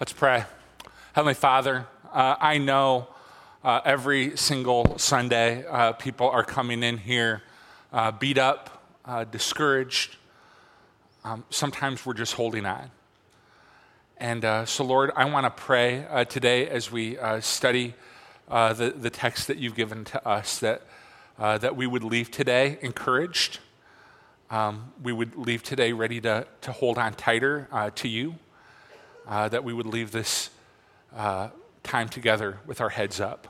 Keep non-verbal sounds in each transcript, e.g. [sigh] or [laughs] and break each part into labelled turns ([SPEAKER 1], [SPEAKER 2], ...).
[SPEAKER 1] Let's pray. Heavenly Father, uh, I know uh, every single Sunday uh, people are coming in here uh, beat up, uh, discouraged. Um, sometimes we're just holding on. And uh, so, Lord, I want to pray today as we study the, the text that you've given to us that, that we would leave today encouraged. Um, we would leave today ready to, to hold on tighter to you uh, that we would leave this uh, time together with our heads up.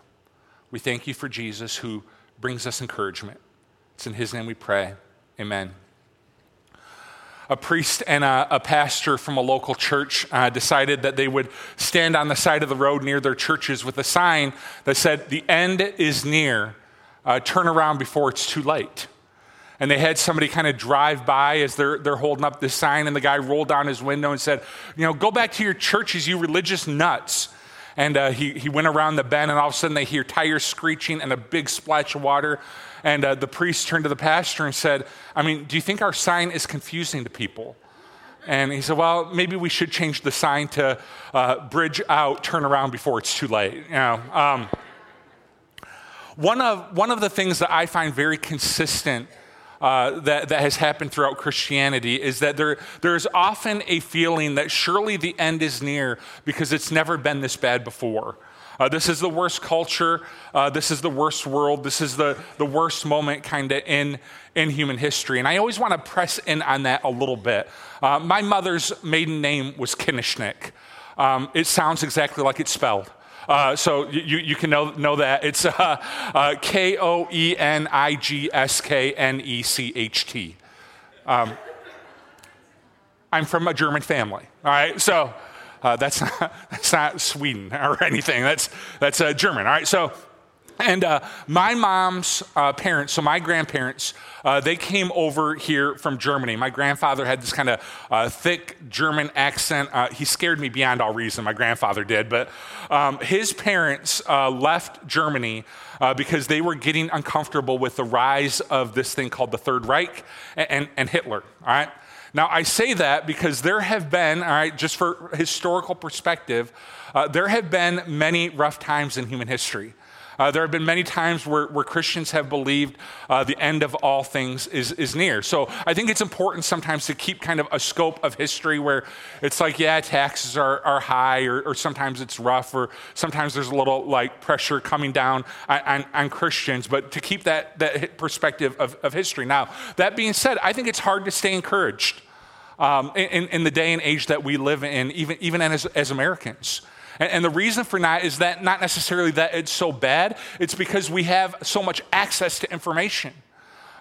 [SPEAKER 1] We thank you for Jesus who brings us encouragement. It's in his name we pray. Amen. A priest and a, a pastor from a local church uh, decided that they would stand on the side of the road near their churches with a sign that said, The end is near. Uh, turn around before it's too late and they had somebody kind of drive by as they're, they're holding up this sign, and the guy rolled down his window and said, You know, go back to your churches, you religious nuts. And uh, he, he went around the bend, and all of a sudden they hear tires screeching and a big splash of water. And uh, the priest turned to the pastor and said, I mean, do you think our sign is confusing to people? And he said, Well, maybe we should change the sign to uh, bridge out, turn around before it's too late. You know, um, one, of, one of the things that I find very consistent uh, that, that has happened throughout Christianity is that there, there's often a feeling that surely the end is near because it's never been this bad before. Uh, this is the worst culture. Uh, this is the worst world. This is the, the worst moment kind of in, in human history. And I always want to press in on that a little bit. Uh, my mother's maiden name was Koenigsknecht. Um, it sounds exactly like it's spelled. Uh, so you, you can know, know that. It's uh, uh, K O E N I G S K N E C H T. Um, I'm from a German family, all right? So uh, that's, not, [laughs] that's not Sweden or anything. That's, that's uh, German, all right? So and uh, my mom's uh, parents, so my grandparents, uh, they came over here from Germany. My grandfather had this kind of uh, thick German accent. Uh, he scared me beyond all reason, my grandfather did. But um, his parents uh, left Germany because they were getting uncomfortable with the rise of this thing called the Third Reich and, and, and Hitler, all right? Now, I say that because there have been, all right, just for historical perspective, there have been many rough times in human history. Uh, there have been many times where, where Christians have believed uh, the end of all things is, is near. So I think it's important sometimes to keep kind of a scope of history where it's like, yeah, taxes are, are high, or, or sometimes it's rough, or sometimes there's a little like pressure coming down on, on, on Christians, but to keep that, that perspective of, of history. Now, that being said, I think it's hard to stay encouraged. Um, in, in, the day and age that we live in, even, even as, as Americans. And, and the reason for that is that not necessarily that it's so bad, it's because we have so much access to information.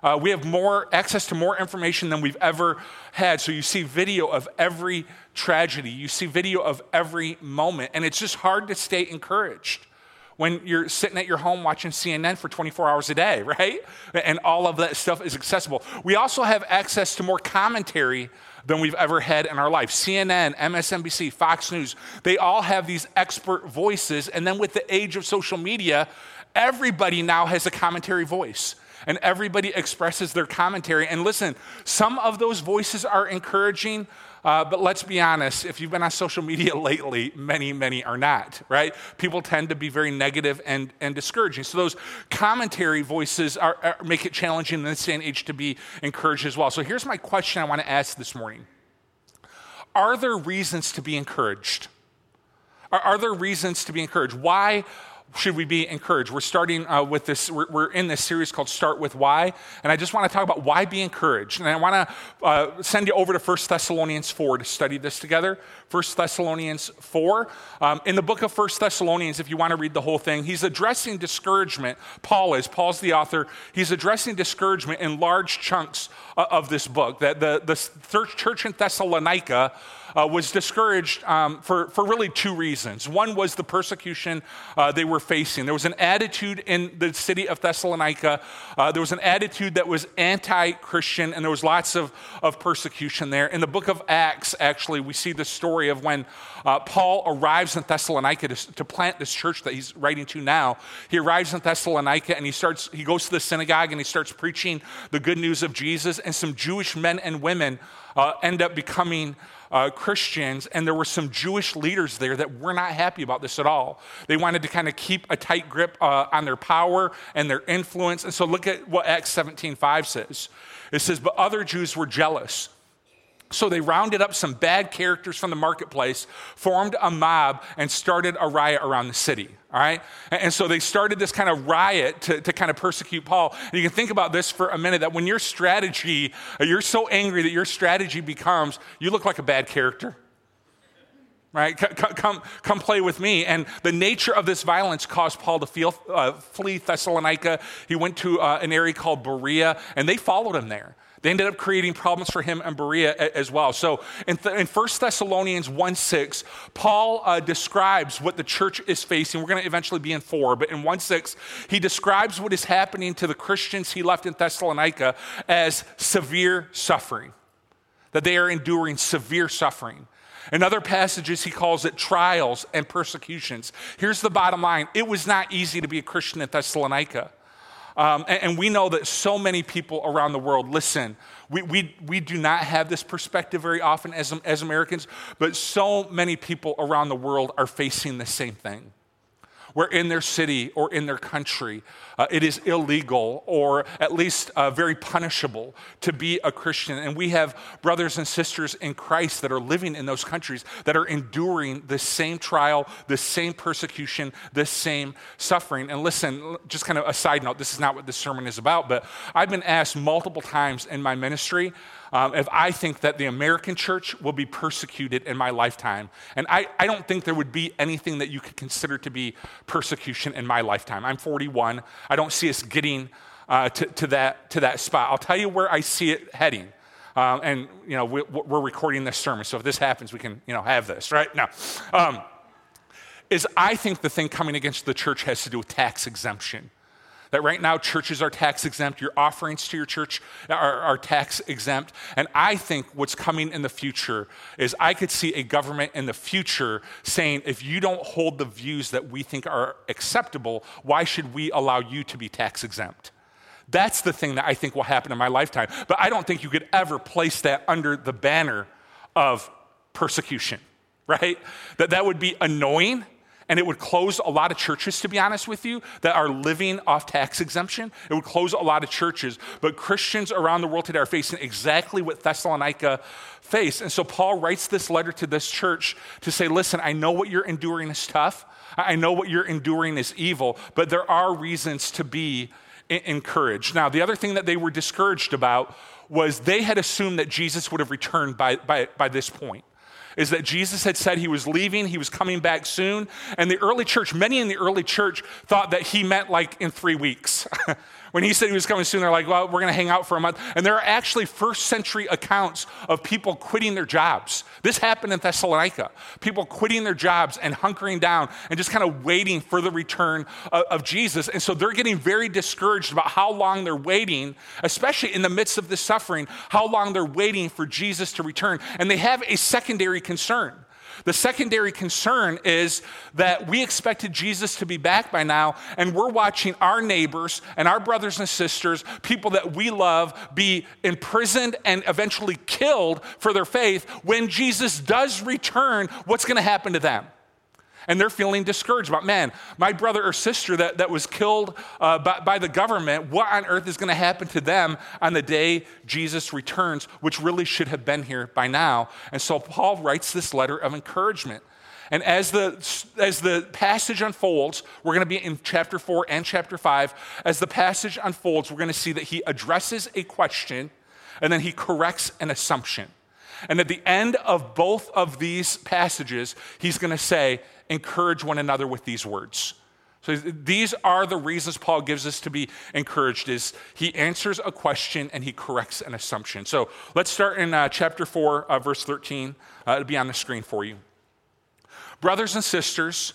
[SPEAKER 1] Uh, we have more access to more information than we've ever had. So you see video of every tragedy, you see video of every moment, and it's just hard to stay encouraged when you're sitting at your home watching CNN for 24 hours a day, [laughs] right? And all of that stuff is accessible. We also have access to more commentary than we've ever had in our life. CNN, MSNBC, Fox News, they all have these expert voices. And then with the age of social media, everybody now has a commentary voice and everybody expresses their commentary. And listen, some of those voices are encouraging, uh, but let's be honest, if you've been on social media [laughs] lately, many, many are not, right? People tend to be very negative and, and discouraging. So those commentary voices are, are, make it challenging in this day and age to be encouraged as well. So here's my question I want to ask this morning Are there reasons to be encouraged? Are, are there reasons to be encouraged? Why should we be encouraged? We're starting uh, with this, we're, we're, in this series called Start with Why. And I just want to talk about why be encouraged. And I want to uh, send you over to 1 Thessalonians 4 to study this together. 1 Thessalonians 4. Um, in the book of 1 Thessalonians, if you want to read the whole thing, he's addressing discouragement. Paul is, Paul's the author. He's addressing discouragement in large chunks uh, of this book. That the, the church in Thessalonica uh, was discouraged um, for, for really two reasons. One was the persecution uh, they were facing. There was an attitude in the city of Thessalonica, uh, there was an attitude that was anti Christian, and there was lots of, of persecution there. In the book of Acts, actually, we see the story of when uh, Paul arrives in Thessalonica to, to plant this church that he's writing to now. He arrives in Thessalonica and he starts, he goes to the synagogue and he starts preaching the good news of Jesus, and some Jewish men and women uh, end up becoming uh, Christians, and there were some Jewish leaders there that were not happy about this at all. They wanted to kind of keep a tight grip uh, on their power and their influence. And so look at what Acts 17 5 says. It says, But other Jews were jealous. So they rounded up some bad characters from the marketplace, formed a mob, and started a riot around the city. All right? And so they started this kind of riot to, to kind of persecute Paul. And you can think about this for a minute that when your strategy, you're so angry that your strategy becomes, you look like a bad character. Right? Come, come, come play with me. And the nature of this violence caused Paul to feel, uh, flee Thessalonica. He went to uh, an area called Berea, and they followed him there. They ended up creating problems for him and Berea as well. So in, th- in 1 Thessalonians 1 6, Paul uh, describes what the church is facing. We're going to eventually be in 4, but in 1 6, he describes what is happening to the Christians he left in Thessalonica as severe suffering, that they are enduring severe suffering. In other passages, he calls it trials and persecutions. Here's the bottom line it was not easy to be a Christian in Thessalonica. Um, and, and, we know that so many people around the world, listen, we, we, we do not have this perspective very often as, as Americans, but so many people around the world are facing the same thing where in their city or in their country uh, it is illegal or at least uh, very punishable to be a Christian. And we have brothers and sisters in Christ that are living in those countries that are enduring the same trial, the same persecution, the same suffering. And listen, just kind of a side note, this is not what this sermon is about, but I've been asked multiple times in my ministry um, if I think that the American church will be persecuted in my lifetime. And I, I don't think there would be anything that you could consider to be persecution in my lifetime. I'm 41. I don't see us getting uh, to, to, that, to that spot. I'll tell you where I see it heading. Um, and, you know, we, are recording this sermon, so if this happens, we can, you know, have this, right? Now, um, is I think the thing coming against the church has to do with tax exemption. That right now churches are tax exempt, your offerings to your church are, are, tax exempt. And I think what's coming in the future is I could see a government in the future saying, if you don't hold the views that we think are acceptable, why should we allow you to be tax exempt? That's the thing that I think will happen in my lifetime. But I don't think you could ever place that under the banner of persecution, right? That that would be annoying and it would close a lot of churches, to be honest with you, that are living off tax exemption. It would close a lot of churches. But Christians around the world today are facing exactly what Thessalonica faced. And so Paul writes this letter to this church to say, listen, I know what you're enduring is tough. I know what you're enduring is evil, but there are reasons to be encouraged. Now, the other thing that they were discouraged about was they had assumed that Jesus would have returned by, by, by this point is that Jesus had said he was leaving, he was coming back soon. And the early church, many in the early church thought that he meant like in three weeks. [laughs] when he said he was coming soon, they're like, well, we're going to hang out for a month. And there are actually first century accounts of people quitting their jobs. This happened in Thessalonica. People quitting their jobs and hunkering down and just kind of waiting for the return of, of Jesus. And so they're getting very discouraged about how long they're waiting, especially in the midst of this suffering, how long they're waiting for Jesus to return. And they have a secondary concern. The secondary concern is that we expected Jesus to be back by now, and we're watching our neighbors and our brothers and sisters, people that we love, be imprisoned and eventually killed for their faith. When Jesus does return, what's going to happen to them? And they're feeling discouraged about, man, my brother or sister that, that was killed uh, by, by the government, what on earth is going to happen to them on the day Jesus returns, which really should have been here by now? And so Paul writes this letter of encouragement. And as the, as the passage unfolds, we're going to be in chapter 4 and chapter 5. As the passage unfolds, we're going to see that he addresses a question and then he corrects an assumption. And at the end of both of these passages, he's going to say, encourage one another with these words. So these are the reasons Paul gives us to be encouraged is he answers a question and he corrects an assumption. So let's start in uh, chapter 4, uh, verse 13. Uh, it'll be on the screen for you. Brothers and sisters,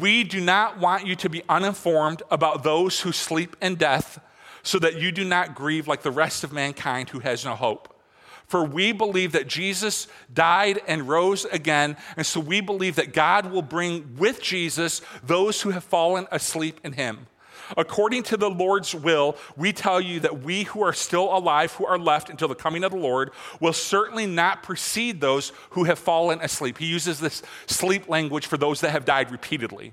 [SPEAKER 1] we do not want you to be uninformed about those who sleep in death so that you do not grieve like the rest of mankind who has no hope. For we believe that Jesus died and rose again, and so we believe that God will bring with Jesus those who have fallen asleep in him. According to the Lord's will, we tell you that we who are still alive, who are left until the coming of the Lord, will certainly not precede those who have fallen asleep. He uses this sleep language for those that have died repeatedly.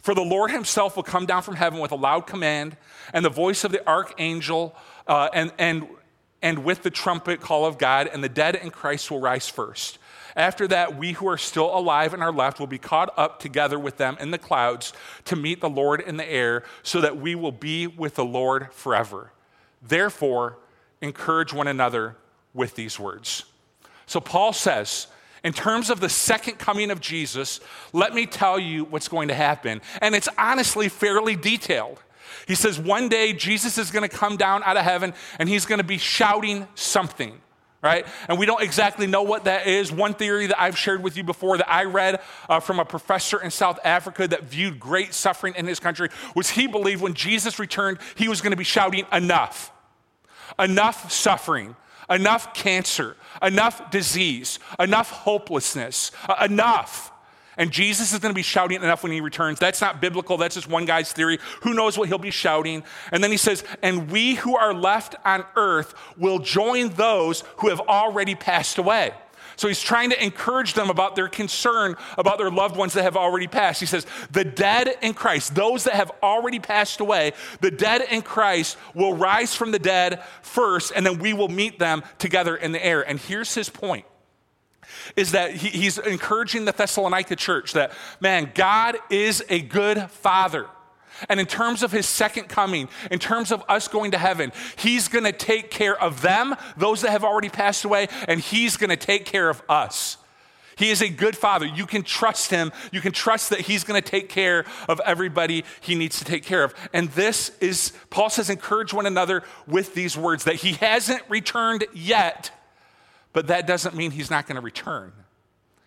[SPEAKER 1] For the Lord himself will come down from heaven with a loud command and the voice of the archangel uh, and, and, and with the trumpet call of God, and the dead in Christ will rise first. After that, we who are still alive and are left will be caught up together with them in the clouds to meet the Lord in the air, so that we will be with the Lord forever. Therefore, encourage one another with these words. So, Paul says, in terms of the second coming of Jesus, let me tell you what's going to happen. And it's honestly fairly detailed. He says, one day Jesus is going to come down out of heaven and he's going to be shouting something right? And we don't exactly know what that is. One theory that I've shared with you before that I read uh, from a professor in South Africa that viewed great suffering in his country was he believed when Jesus returned, he was going to be shouting, Enough. Enough suffering, enough cancer, enough disease, enough hopelessness, uh, enough. And Jesus is going to be shouting enough when he returns. That's not biblical. That's just one guy's theory. Who knows what he'll be shouting? And then he says, And we who are left on earth will join those who have already passed away. So he's trying to encourage them about their concern about their loved ones that have already passed. He says, The dead in Christ, those that have already passed away, the dead in Christ will rise from the dead first, and then we will meet them together in the air. And here's his point is that he, he's encouraging the Thessalonica church that, man, God is a good father. And in terms of his second coming, in terms of us going to heaven, he's going to take care of them, those that have already passed away, and he's going to take care of us. He is a good father. You can trust him. You can trust that he's going to take care of everybody he needs to take care of. And this is, Paul says, encourage one another with these words that he hasn't returned yet, but that doesn't mean he's not going to return.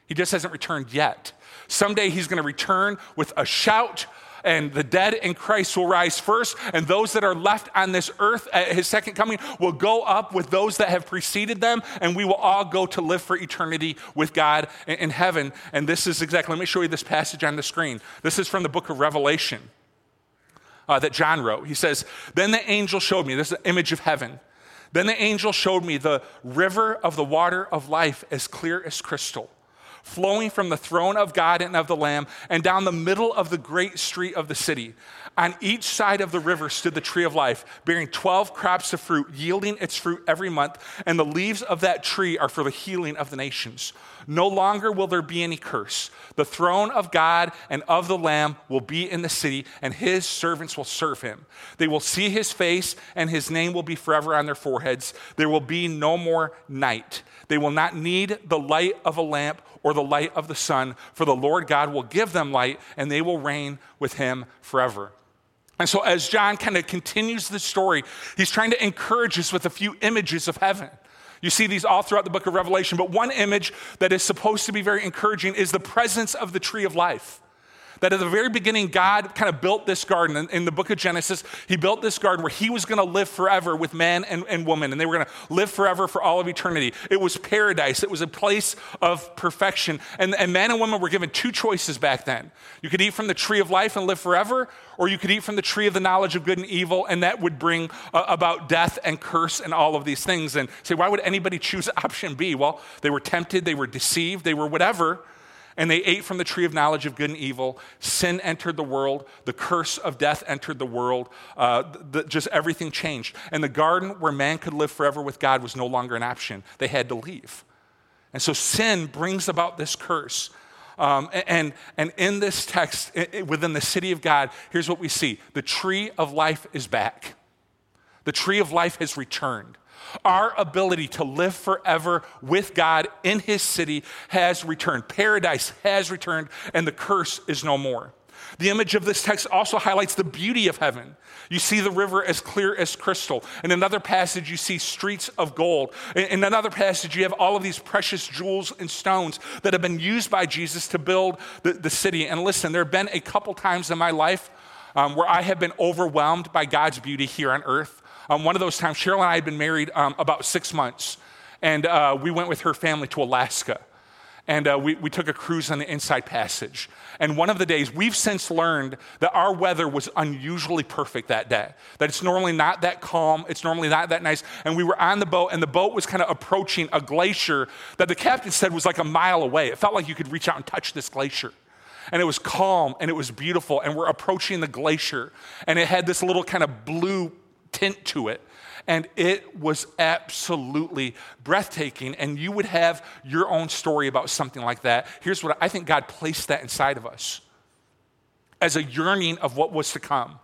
[SPEAKER 1] He just hasn't returned yet. Someday he's going to return with a shout, and the dead in Christ will rise first, and those that are left on this earth at his second coming will go up with those that have preceded them, and we will all go to live for eternity with God in heaven. And this is exactly, let me show you this passage on the screen. This is from the book of Revelation uh, that John wrote. He says, Then the angel showed me, this is an image of heaven. Then the angel showed me the river of the water of life as clear as crystal, flowing from the throne of God and of the Lamb, and down the middle of the great street of the city. On each side of the river stood the tree of life, bearing 12 crops of fruit, yielding its fruit every month, and the leaves of that tree are for the healing of the nations. No longer will there be any curse. The throne of God and of the Lamb will be in the city, and his servants will serve him. They will see his face, and his name will be forever on their foreheads. There will be no more night. They will not need the light of a lamp or the light of the sun, for the Lord God will give them light, and they will reign with him forever. And so, as John kind of continues the story, he's trying to encourage us with a few images of heaven. You see these all throughout the book of Revelation, but one image that is supposed to be very encouraging is the presence of the tree of life. That at the very beginning, God kind of built this garden. In, in the book of Genesis, He built this garden where He was going to live forever with man and, and woman, and they were going to live forever for all of eternity. It was paradise, it was a place of perfection. And, and man and woman were given two choices back then. You could eat from the tree of life and live forever, or you could eat from the tree of the knowledge of good and evil, and that would bring uh, about death and curse and all of these things. And say, why would anybody choose option B? Well, they were tempted, they were deceived, they were whatever and they ate from the tree of knowledge of good and evil. Sin entered the world. The curse of death entered the world. Uh, the, just everything changed. And the garden where man could live forever with God was no longer an option. They had to leave. And so sin brings about this curse. Um, and, and in this text, within the city of God, here's what we see the tree of life is back. The tree of life has returned. Our ability to live forever with God in His city has returned. Paradise has returned, and the curse is no more. The image of this text also highlights the beauty of heaven. You see the river as clear as crystal. In another passage, you see streets of gold. In another passage, you have all of these precious jewels and stones that have been used by Jesus to build the, the city. And listen, there have been a couple times in my life um, where I have been overwhelmed by God's beauty here on earth. Um, one of those times, Cheryl and I had been married um, about six months, and uh, we went with her family to Alaska. and uh, we, we took a cruise on the Inside Passage. And one of the days, we've since learned that our weather was unusually perfect that day. That it's normally not that calm, it's normally not that nice. And we were on the boat, and the boat was kind of approaching a glacier that the captain said was like a mile away. It felt like you could reach out and touch this glacier. And it was calm and it was beautiful, and we're approaching the glacier, and it had this little kind of blue tint to it and it was absolutely breathtaking. And you would have your own story about something like that. Here's what I think God placed that inside of us as a yearning of what was to come.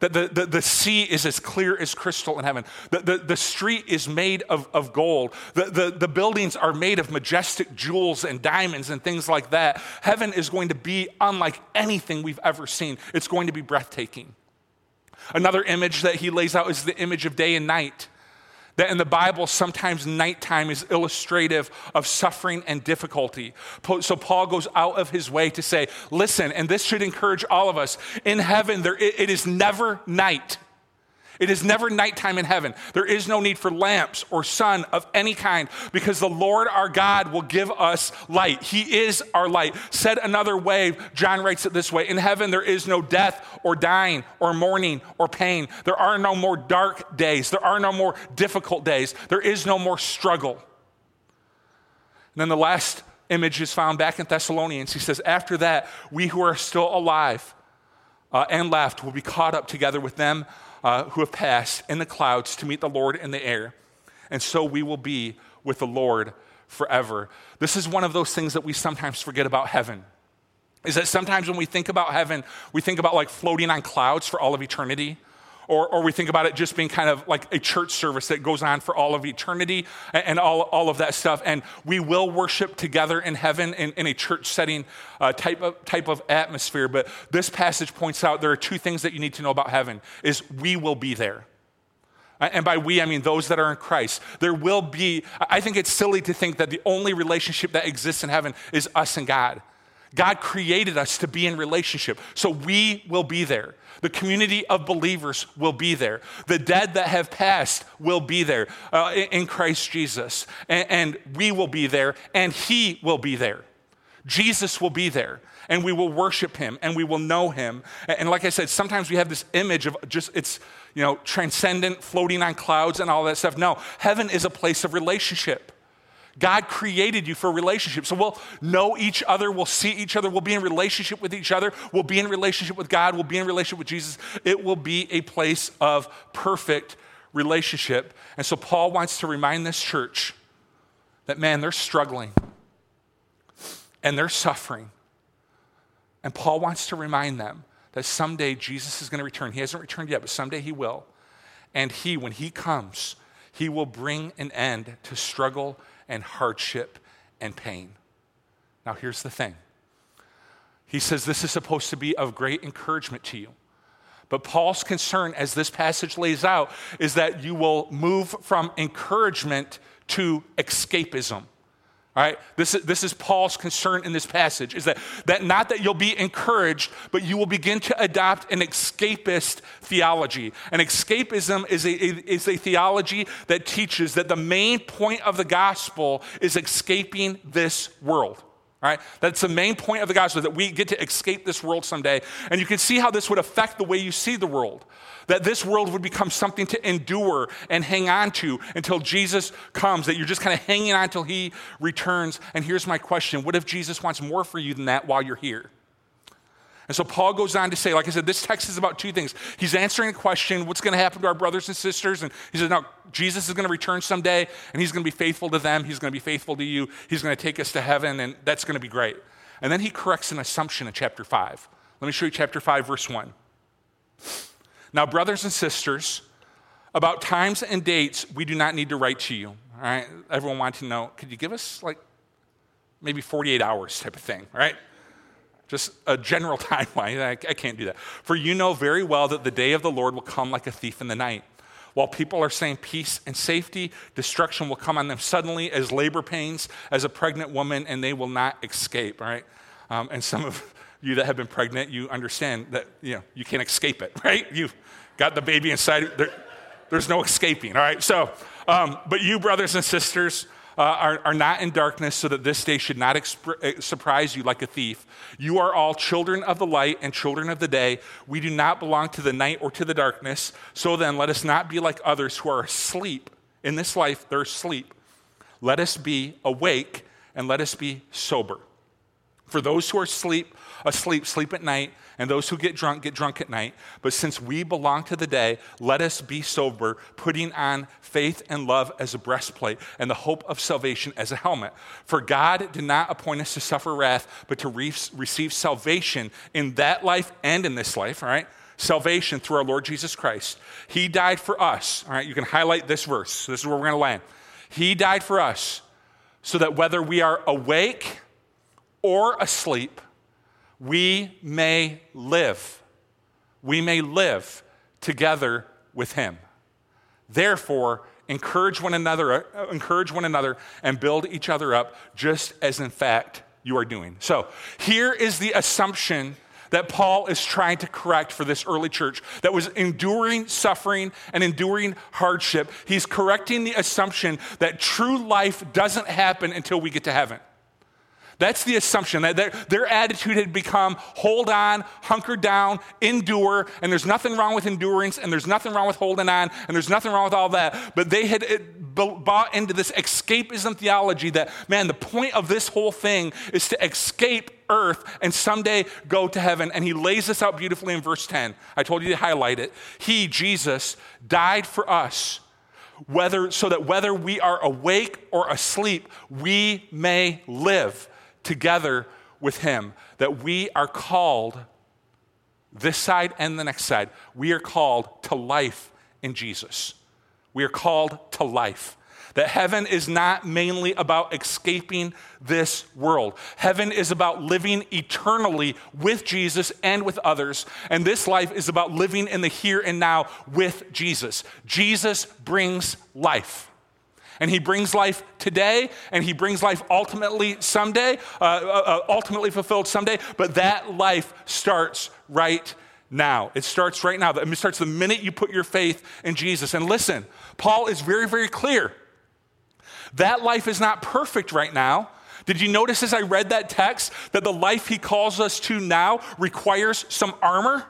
[SPEAKER 1] That the, the, the sea is as clear as crystal in heaven. The, the, the street is made of, of gold. The, the, the buildings are made of majestic jewels and diamonds and things like that. Heaven is going to be unlike anything we've ever seen. It's going to be breathtaking. Another image that he lays out is the image of day and night. That in the Bible, sometimes nighttime is illustrative of suffering and difficulty. So Paul goes out of his way to say, listen, and this should encourage all of us in heaven, there, it is never night. It is never nighttime in heaven. There is no need for lamps or sun of any kind because the Lord our God will give us light. He is our light. Said another way, John writes it this way In heaven, there is no death or dying or mourning or pain. There are no more dark days. There are no more difficult days. There is no more struggle. And then the last image is found back in Thessalonians. He says, After that, we who are still alive uh, and left will be caught up together with them uh, who have passed in the clouds to meet the Lord in the air. And so we will be with the Lord forever. This is one of those things that we sometimes forget about heaven. Is that sometimes when we think about heaven, we think about like floating on clouds for all of eternity or, or we think about it just being kind of like a church service that goes on for all of eternity and, and all, all of that stuff. And we will worship together in heaven in, in a church setting uh, type, of, type of atmosphere. But this passage points out there are two things that you need to know about heaven is we will be there. And by we, I mean those that are in Christ. There will be, I think it's silly to think that the only relationship that exists in heaven is us and God. God created us to be in relationship. So we will be there. The community of believers will be there. The dead that have passed will be there uh, in Christ Jesus. And, and we will be there, and He will be there. Jesus will be there and we will worship him and we will know him. And like I said, sometimes we have this image of just it's, you know, transcendent, floating on clouds and all that stuff. No, heaven is a place of relationship. God created you for a relationship. So we'll know each other, we'll see each other, we'll be in relationship with each other, we'll be in relationship with God, we'll be in relationship with Jesus. It will be a place of perfect relationship. And so Paul wants to remind this church that, man, they're struggling and they're suffering. And Paul wants to remind them that someday Jesus is going to return. He hasn't returned yet, but someday he will. And he, when he comes, he will bring an end to struggle and hardship and pain. Now, here's the thing He says this is supposed to be of great encouragement to you. But Paul's concern, as this passage lays out, is that you will move from encouragement to escapism. All right, this is, this is Paul's concern in this passage is that, that not that you'll be encouraged, but you will begin to adopt an escapist theology. And escapism is a, is a theology that teaches that the main point of the gospel is escaping this world. All right? That's the main point of the gospel, that we get to escape this world someday. And you can see how this would affect the way you see the world. That this world would become something to endure and hang on to until Jesus comes, that you're just kind of hanging on until he returns. And here's my question What if Jesus wants more for you than that while you're here? And so Paul goes on to say, like I said, this text is about two things. He's answering a question, what's going to happen to our brothers and sisters? And he says, now, Jesus is going to return someday, and he's going to be faithful to them. He's going to be faithful to you. He's going to take us to heaven, and that's going to be great. And then he corrects an assumption in chapter 5. Let me show you chapter 5, verse 1. Now, brothers and sisters, about times and dates, we do not need to write to you. All right? Everyone wants to know, could you give us like maybe 48 hours type of thing, right? Just a general [laughs] timeline. I, I can't do that. For you know very well that the day of the Lord will come like a thief in the night. While people are saying peace and safety, destruction will come on them suddenly as labor pains, as a pregnant woman, and they will not escape, right? Um, and some of [laughs] you that have been pregnant, you understand that you, know, you can't escape it, [laughs] right? You've got the baby inside. There, there's no escaping, all right? So, um, but you, brothers and sisters, uh, are, are not in darkness, so that this day should not exp- uh, surprise you like a thief. You are all children of the light and children of the day. We do not belong to the night or to the darkness. So then, let us not be like others who are asleep. In this life, they're asleep. Let us be awake and let us be sober. For those who are asleep, asleep, sleep at night, and those who get drunk, get drunk at night. But since we belong to the day, let us be sober, putting on faith and love as a breastplate, and the hope of salvation as a helmet. For God did not appoint us to suffer wrath, but to re- receive salvation in that life and in this life, all right? Salvation through our Lord Jesus Christ. He died for us, all right? You can highlight this verse. So this is where we're going to land. He died for us so that whether we are awake or asleep, we may live. We may live together with him. Therefore, encourage one another, uh, encourage one another and build each other up just as in fact you are doing. So, here is the assumption that Paul is trying to correct for this early church that was enduring suffering and enduring hardship. He's correcting the assumption that true life doesn't happen until we get to heaven. That's the assumption that their, their attitude had become hold on, hunker down, endure, and there's nothing wrong with endurance, and there's nothing wrong with holding on, and there's nothing wrong with all that. But they had bought into this escapism theology that, man, the point of this whole thing is to escape earth and someday go to heaven. And he lays this out beautifully in verse 10. I told you to highlight it. He, Jesus, died for us. Whether, so that whether we are awake or asleep, we may live together with Him. That we are called, this side and the next side, we are called to life in Jesus. We are called to life. That heaven is not mainly about escaping this world. Heaven is about living eternally with Jesus and with others. And this life is about living in the here and now with Jesus. Jesus brings life and he brings life today, and he brings life ultimately someday, uh, uh, uh, ultimately fulfilled someday, but that life starts right now. It starts right now. It starts the minute you put your faith in Jesus. And listen, Paul is very, very clear. That life is not perfect right now. Did you notice as I read that text that the life he calls us to now requires some armor?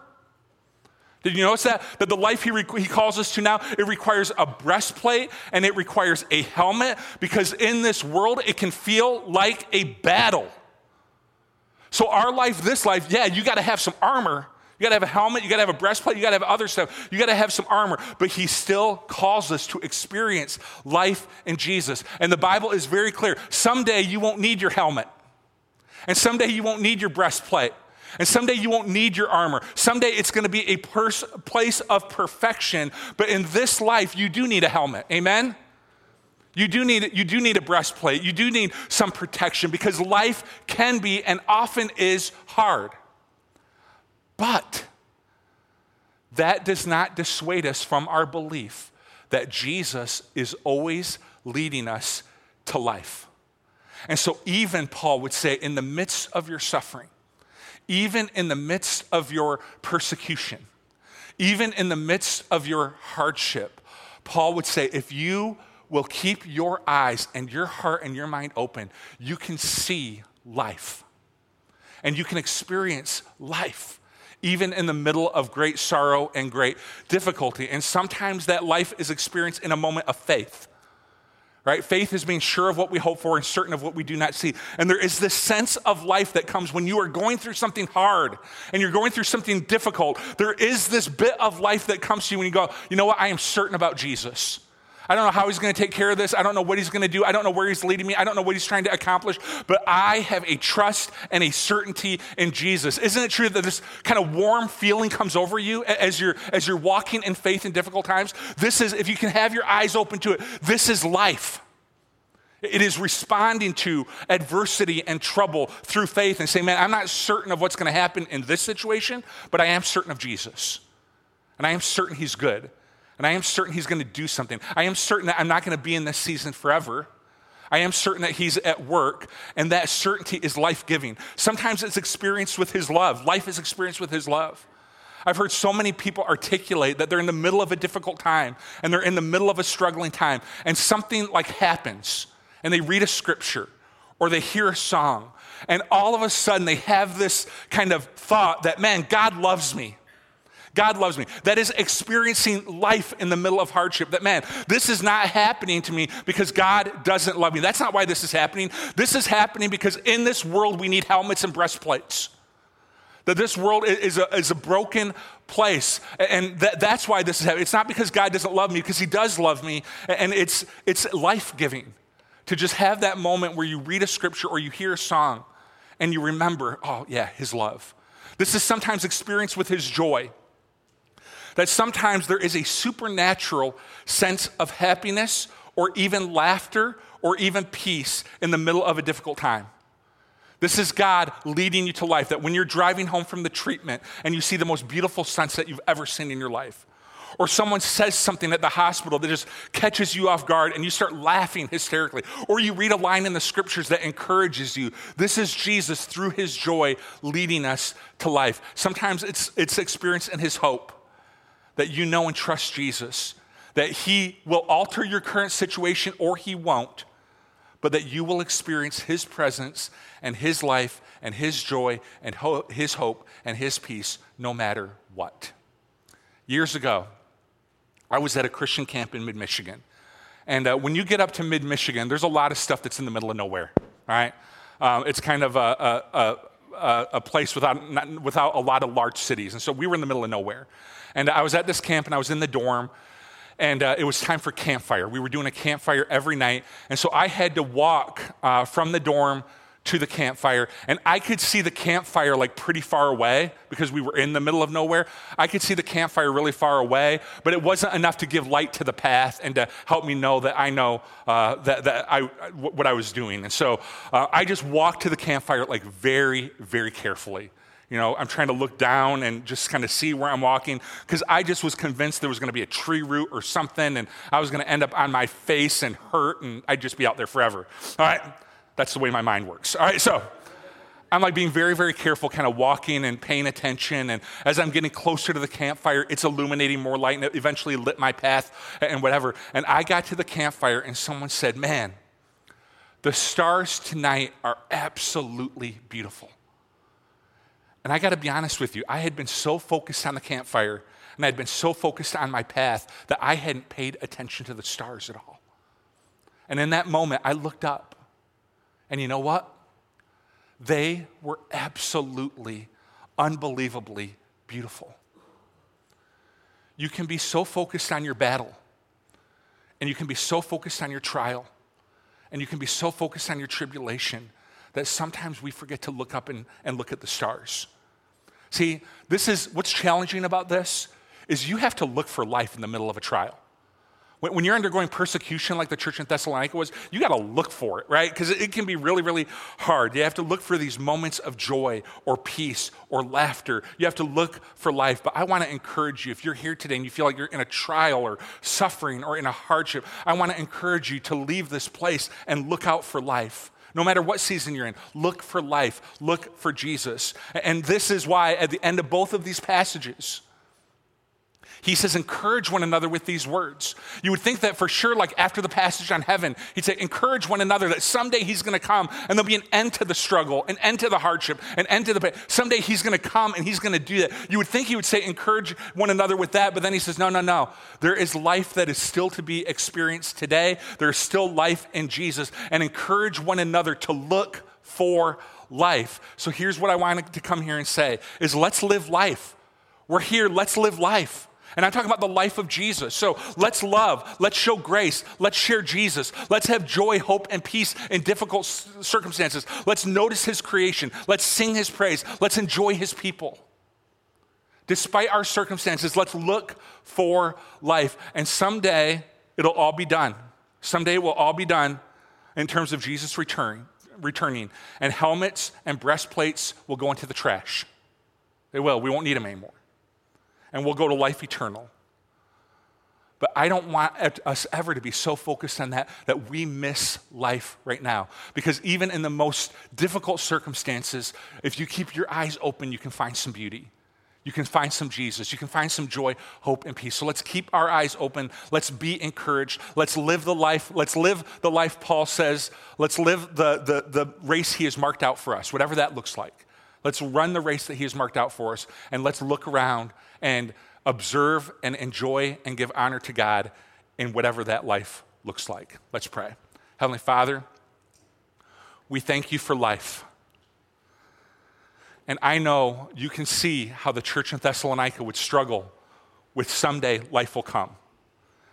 [SPEAKER 1] Did you notice that? That the life he, he calls us to now, it requires a breastplate and it requires a helmet because in this world it can feel like a battle. So, our life, this life, yeah, you got to have some armor. You got to have a helmet, you got to have a breastplate, you got to have other stuff. You got to have some armor. But he still calls us to experience life in Jesus. And the Bible is very clear. Someday you won't need your helmet. And someday you won't need your breastplate. And someday you won't need your armor. Someday it's going to be a pers- place of perfection. But in this life, you do need a helmet. Amen? You do, need, you do need a breastplate. You do need some protection because life can be and often is hard. But that does not dissuade us from our belief that Jesus is always leading us to life. And so, even Paul would say, in the midst of your suffering, even in the midst of your persecution, even in the midst of your hardship, Paul would say, if you will keep your eyes and your heart and your mind open, you can see life. And you can experience life, even in the middle of great sorrow and great difficulty. And sometimes that life is experienced in a moment of faith right? Faith is being sure of what we hope for and certain of what we do not see. And there is this sense of life that comes when you are going through something hard and you're going through something difficult. There is this bit of life that comes to you when you go, you know what? I am certain about Jesus. I don't know how he's going to take care of this. I don't know what he's going to do. I don't know where he's leading me. I don't know what he's trying to accomplish. But I have a trust and a certainty in Jesus. Isn't it true that this kind of warm feeling comes over you as you're as you're walking in faith in difficult times? This is if you can have your eyes open to it. This is life. It is responding to adversity and trouble through faith and saying, man, I'm not certain of what's going to happen in this situation, but I am certain of Jesus. And I am certain he's good. And I am certain He's going to do something. I am certain that I'm not going to be in this season forever. I am certain that He's at work, and that certainty is life giving. Sometimes it's experienced with His love. Life is experienced with His love. I've heard so many people articulate that they're in the middle of a difficult time and they're in the middle of a struggling time, and something like happens and they read a scripture or they hear a song, and all of a sudden they have this kind of thought that, man, God loves me. God loves me. That is experiencing life in the middle of hardship. That, man, this is not happening to me because God doesn't love me. That's not why this is happening. This is happening because in this world we need helmets and breastplates. That this world is a, is a broken place. And that, that's why this is happening. It's not because God doesn't love me, because He does love me. And it's, it's life giving to just have that moment where you read a scripture or you hear a song and you remember, oh, yeah, His love. This is sometimes experienced with His joy that sometimes there is a supernatural sense of happiness or even laughter or even peace in the middle of a difficult time. This is God leading you to life. That when you're driving home from the treatment and you see the most beautiful sunset you've ever seen in your life, or someone says something at the hospital that just catches you off guard and you start laughing hysterically, or you read a line in the scriptures that encourages you. This is Jesus through his joy leading us to life. Sometimes it's, it's experienced in his hope that you know and trust Jesus, that He will alter your current situation or He won't, but that you will experience His presence and His life and His joy and ho- His hope and His peace no matter what. Years ago, I was at a Christian camp in mid Michigan. And uh, when you get up to mid Michigan, there's a lot of stuff that's in the middle of nowhere, right? Um, it's kind of a, a, a, a place without, not, without a lot of large cities. And so we were in the middle of nowhere. And I was at this camp and I was in the dorm and uh, it was time for campfire. We were doing a campfire every night. And so I had to walk uh, from the dorm to the campfire. And I could see the campfire like pretty far away because we were in the middle of nowhere. I could see the campfire really far away, but it wasn't enough to give light to the path and to help me know that I know uh, that, that I, what I was doing. And so uh, I just walked to the campfire like very, very carefully. You know, I'm trying to look down and just kind of see where I'm walking because I just was convinced there was going to be a tree root or something and I was going to end up on my face and hurt and I'd just be out there forever. All right, that's the way my mind works. All right, so I'm like being very, very careful, kind of walking and paying attention. And as I'm getting closer to the campfire, it's illuminating more light and it eventually lit my path and whatever. And I got to the campfire and someone said, Man, the stars tonight are absolutely beautiful. And I got to be honest with you, I had been so focused on the campfire and I had been so focused on my path that I hadn't paid attention to the stars at all. And in that moment, I looked up. And you know what? They were absolutely, unbelievably beautiful. You can be so focused on your battle, and you can be so focused on your trial, and you can be so focused on your tribulation that sometimes we forget to look up and, and look at the stars. See, this is what's challenging about this is you have to look for life in the middle of a trial. When, you're undergoing persecution like the church in Thessalonica was, you got to look for it, right? Because it can be really, really hard. You have to look for these moments of joy or peace or laughter. You have to look for life. But I want to encourage you, if you're here today and you feel like you're in a trial or suffering or in a hardship, I want to encourage you to leave this place and look out for life no matter what season you're in, look for life, look for Jesus. And this is why, at the end of both of these passages, he says, encourage one another with these words. You would think that for sure, like after the passage on heaven, he'd say, encourage one another that someday he's going to come and there'll be an end to the struggle, an end to the hardship, an end to the pain. Someday he's going to come and he's going to do that. You would think he would say, encourage one another with that, but then he says, no, no, no. There is life that is still to be experienced today. There's still life in Jesus, and encourage one another to look for life. So here's what I wanted to come here and say is let's live life. We're here, let's live life. And I'm talking about the life of Jesus. So let's love, let's show grace, let's share Jesus, let's have joy, hope, and peace in difficult circumstances. Let's notice his creation, let's sing his praise, let's enjoy his people. Despite our circumstances, let's look for life. And someday it'll all be done. Someday it will all be done in terms of Jesus returning, returning. And helmets and breastplates will go into the trash. They will. We won't need them anymore and we'll go to life eternal. But I don't want us ever to be so focused on that that we miss life right now. Because even in the most difficult circumstances, if you keep your eyes open, you can find some beauty. You can find some Jesus. You can find some joy, hope, and peace. So let's keep our eyes open. Let's be encouraged. Let's live the life. Let's live the life Paul says. Let's live the, the, the race he has marked out for us, whatever that looks like. Let's run the race that he has marked out for us. And let's look around and observe and enjoy and give honor to God in whatever that life looks like. Let's pray. Heavenly Father, we thank you for life. And I know you can see how the church in Thessalonica would struggle with someday life will come.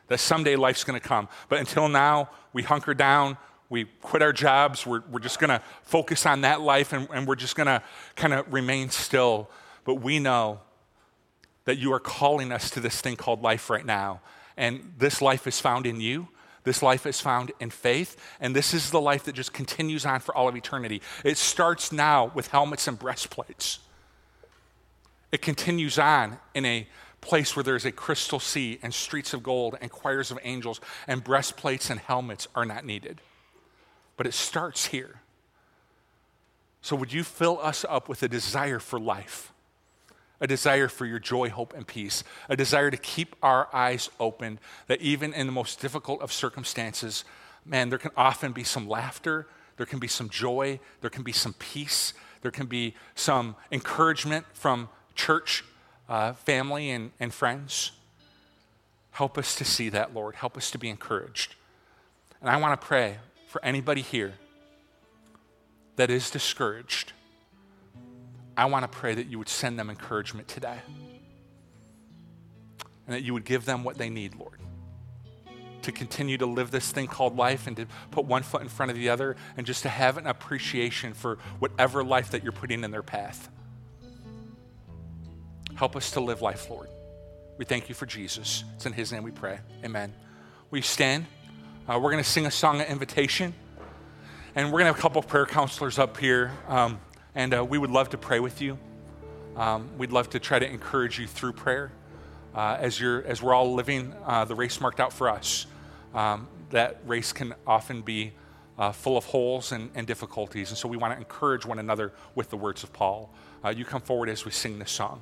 [SPEAKER 1] That someday life's to come. But until now, we hunker down, we quit our jobs, we're, we're just going to focus on that life, and, and we're just going to kind of remain still. But we know that you are calling us to this thing called life right now. And this life is found in you. This life is found in faith, and this is the life that just continues on for all of eternity. It starts now with helmets and breastplates. It continues on in a place where there's a crystal sea and streets of gold and choirs of angels, and breastplates and helmets are not needed. But it starts here. So, would you fill us up with a desire for life? a desire for your joy, hope, and peace, a desire to keep our eyes open, that even in the most difficult of circumstances, man, there can often be some laughter, there can be some joy, there can be some peace, there can be some encouragement from church, uh, family, and, and friends. Help us to see that, Lord. Help us to be encouraged. And I want to pray for anybody here that is discouraged I want to pray that you would send them encouragement today. And that you would give them what they need, Lord, to continue to live this thing called life and to put one foot in front of the other and just to have an appreciation for whatever life that you're putting in their path. Help us to live life, Lord. We thank you for Jesus. It's in his name we pray. Amen. We stand? Uh, we're going to sing a song of invitation. And we're going to have a couple prayer counselors up here. Um, and uh, we would love to pray with you. Um, we'd love to try to encourage you through prayer uh, as, you're, as we're all living uh, the race marked out for us. Um, that race can often be uh, full of holes and, and, difficulties. And so we want to encourage one another with the words of Paul. Uh, you come forward as we sing this song.